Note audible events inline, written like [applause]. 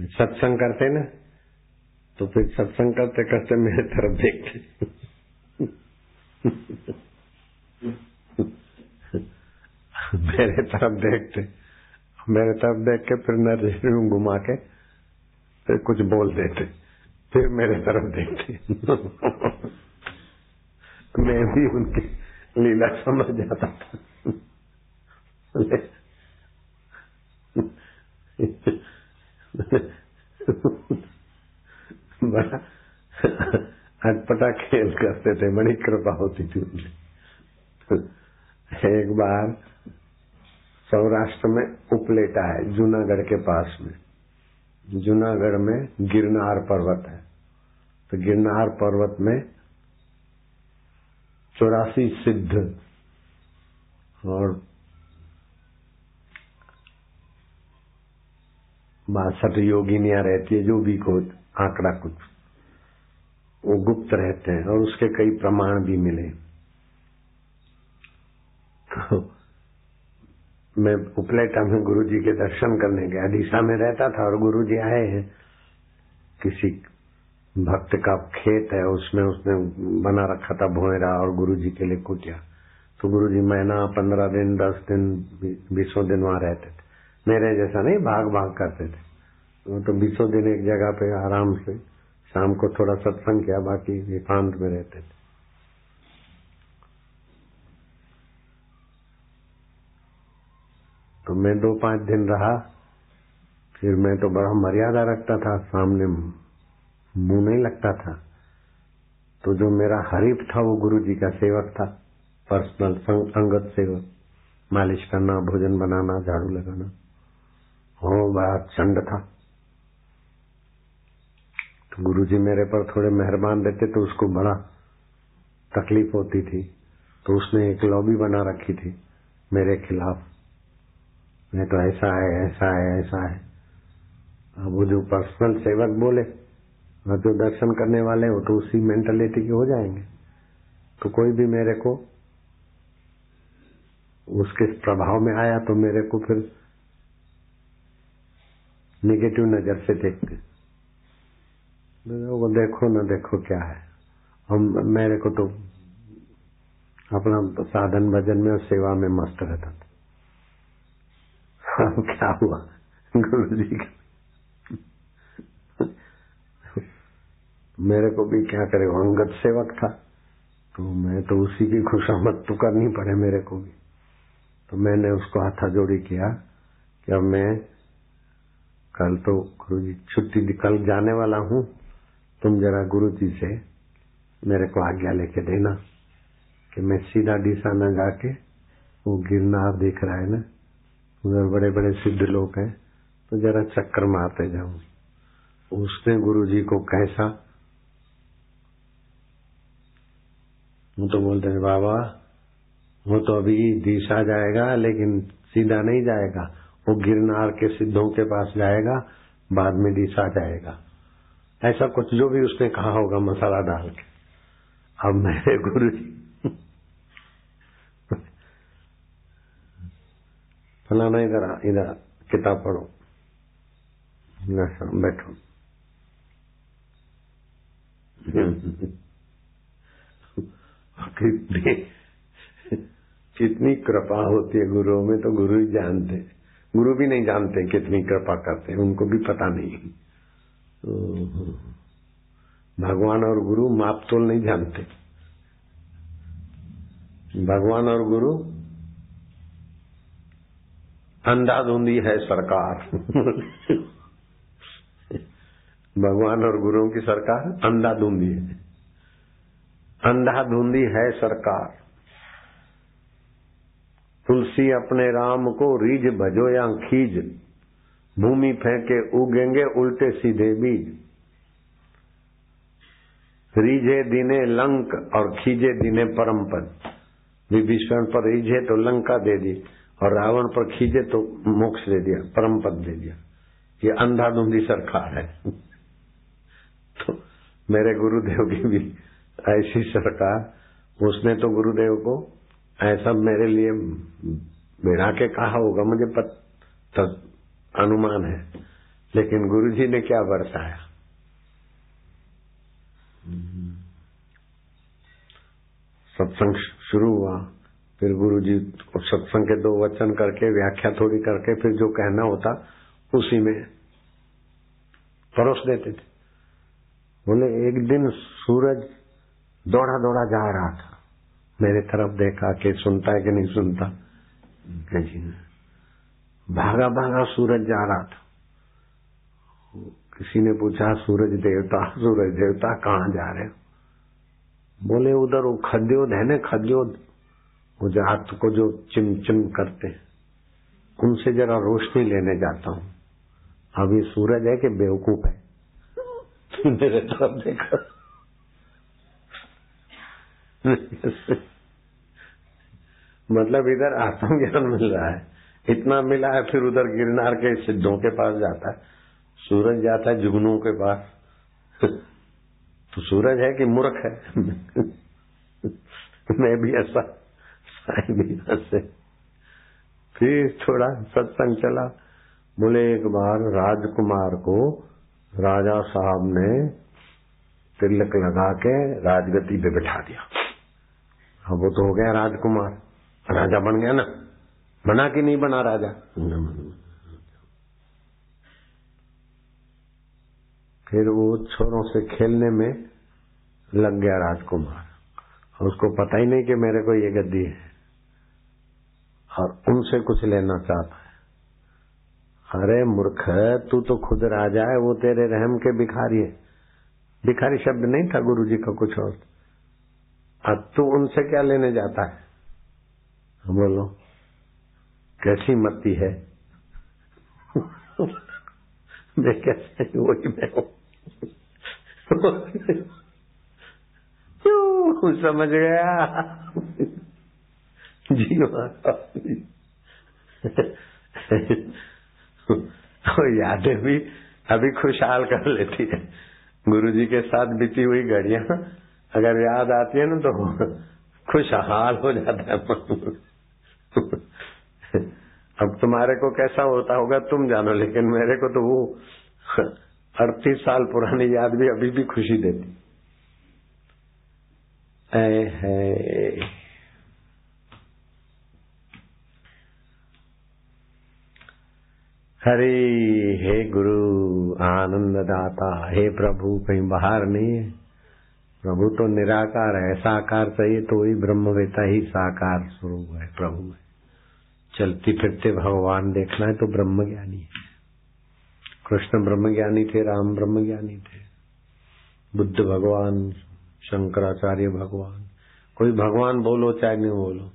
सत्संग करते ना तो फिर सत्संग करते करते मेरे तरफ़ देखते। मेरे तरफ़ देखते। मेरे तरफ़ देख के फिर नज़र घुमा के फिर कुछ बोल देते। फिर मेरे तरफ़ देखते। मैं भी उनकी लीला समझ जाता था। बड़ा अटपटा खेल करते थे, बड़ी कृपा होती थी एक बार सौराष्ट्र में उपलेटा है जूनागढ़ के पास में। जूनागढ़ में गिरनार पर्वत है। तो गिरनार पर्वत में चौरासी सिद्ध और बासठ योगिनियाँ रहती है, जो भी को आंकड़ा कुछ। वो गुप्त रहते हैं और उसके कई प्रमाण भी मिले। तो मैं उपलेटा में गुरु जी के दर्शन करने गया। दिशा में रहता था और गुरु जी आए हैं। किसी भक्त का खेत है, उसमें उसने बना रखा था भोयरा और गुरु जी के लिए कुटिया। तो गुरु जी महीना पंद्रह दिन, दस दिन, बीसों दिन वहाँ रहते थे। मेरे जैसा नहीं, भाग भाग करते थे। वो तो बीसों दिन एक जगह पे आराम से शाम को थोड़ा सत्संग किया, बाकी एकांत में रहते थे। तो मैं दो पाँच दिन रहा, फिर मैं तो बड़ा मर्यादा रखता था, सामने मुँह नहीं लगता था। तो जो मेरा हरीफ था, वो गुरु जी का सेवक था पर्सनल अंगत सेवक। मालिश करना, भोजन बनाना, झाड़ू लगाना। हो बड़ा चंड था। तो गुरु जी मेरे पर थोड़े मेहरबान रहते तो उसको बड़ा तकलीफ़ होती थी। तो उसने एक लॉबी बना रखी थी मेरे खिलाफ। मैं तो ऐसा है ऐसा है ऐसा है। अब वो जो पर्सनल सेवक बोले और जो दर्शन करने वाले हो तो उसी मेंटेलिटी के हो जाएँगे। तो कोई भी मेरे को उसके प्रभाव में आया तो मेरे को फिर निगेटिव नज़र से देखते। वो देखो ना, देखो क्या है। हम, मेरे को तो अपना साधन भजन में और सेवा में मस्त रहता था। क्या हुआ? गुरु जी का। मेरे को भी क्या करे अंगत सेवक था। तो मैं तो उसी की खुशामद तो करनी पड़े मेरे को भी। तो मैंने उसको हाथा जोड़ी किया कि अब मैं कल तो गुरु जी छुट्टी कल जाने वाला हूँ। तुम जरा गुरु जी से मेरे को आज्ञा लेके देना कि मैं सीधा डीसा न जाके वो गिरनार देख रहा है ना? उधर बड़े बड़े सिद्ध लोग हैं तो जरा चक्कर मारते जाऊँ। उसने गुरु जी को कैसा? वो तो बोलते हैं, बाबा, वो तो अभी दिशा जाएगा, लेकिन सीधा नहीं जाएगा। वो गिरनार के सिद्धों के पास जाएगा, बाद में डीसा जाएगा। ऐसा कुछ जो भी उसने कहा होगा मसाला डाल के। अब मेरे गुरु जी। फलाना इधर इधर किताब पढ़ो। बैठो। कितनी कितनी कृपा होती है गुरुओं में तो गुरु ही जानते। गुरु भी नहीं जानते कितनी कृपा करते हैं, उनको भी पता नहीं भगवान और गुरु माप तोल नहीं जानते। भगवान और गुरु अंधाधुंधी है सरकार। [laughs] भगवान और गुरुओं की सरकार अंधाधुंधी है। अंधाधुंधी है सरकार। तुलसी अपने राम को रीझ भजो या खीज, भूमि फेंके उगेंगे उल्टे सीधे बीज। रीझे दिने लंक और खीजे दिने परम पद विभीषण पर रीझे तो लंका दे दी और रावण पर खींचे तो मोक्ष दे दिया परम पद दे दिया। ये अंधाधुंधी सरकार है। [laughs] तो मेरे गुरुदेव की भी ऐसी सरकार, उसने तो गुरुदेव को ऐसा मेरे लिए बिड़ा के कहा होगा, मुझे अनुमान है। लेकिन गुरु जी ने क्या बरसाया? सत्संग शुरू हुआ, फिर गुरु जी सत्संग के दो वचन करके, व्याख्या थोड़ी करके, फिर जो कहना होता, उसी में परोस देते थे। बोले, एक दिन सूरज दौड़ा दौड़ा जा रहा था। मेरे तरफ़ देखा कि सुनता है कि नहीं सुनता। जी भागा भागा सूरज जा रहा था। किसी ने पूछा, सूरज देवता सूरज देवता, कहाँ जा रहे हो? बोले, उधर वो खद्योद है ना, खद्योद। वो जात को जो चिम चिम करते उनसे जरा रोशनी लेने जाता हूँ। अभी सूरज है कि बेवकूफ़ है? [laughs] मेरे तरफ़ देखा। [laughs] मतलब इधर आत्मज्ञान मिल रहा है। इतना मिला है, फिर उधर गिरनार के सिद्धों के पास जाता है। सूरज जाता है जुगनों के पास। [laughs] तो सूरज है कि मूर्ख है? [laughs] मैं भी ऐसा साई भी ऐसे फिर थोड़ा सत्संग चला। बोले, एक बार राजकुमार को राजा साहब ने तिलक लगा के राजगति पे बिठा दिया। अब वो तो हो गया राजकुमार। राजा बन गया ना। बना कि नहीं बना राजा? फिर वो छोरों से खेलने में लग गया राजकुमार। उसको पता ही नहीं कि मेरे को ये गद्दी है। और उनसे कुछ लेना चाहता है। अरे मूर्ख तू तो खुद राजा है वो तेरे रहम के भिखारी है। भिखारी शब्द नहीं था गुरु जी का कुछ और। अब तू उनसे क्या लेने जाता है? बोलो कैसी मती है? [laughs] मैं कैसे, वही मैं हूँ। [laughs] समझ गया? [laughs] जी तो यादें भी अभी खुशहाल कर लेती है। गुरु जी के साथ बीती हुई घड़ियाँ। अगर याद आती है ना तो खुशहाल हो जाता है अब तुम्हारे को कैसा होता होगा तुम जानो, लेकिन मेरे को तो वो अड़तीस साल पुरानी याद भी अभी भी खुशी देती। है। हरे हे गुरु आनंद दाता हे प्रभु, कहीं बाहर नहीं है। प्रभु तो निराकार है, साकार चाहिए तो वही ब्रह्मवेता ही साकार स्वरूप है, प्रभु है। चलते फिरते भगवान देखना है तो ब्रह्म ज्ञानी है। कृष्ण ब्रह्म ज्ञानी थे, राम ब्रह्म ज्ञानी थे। बुद्ध भगवान, शंकराचार्य भगवान, कोई भगवान बोलो चाहे नहीं बोलो।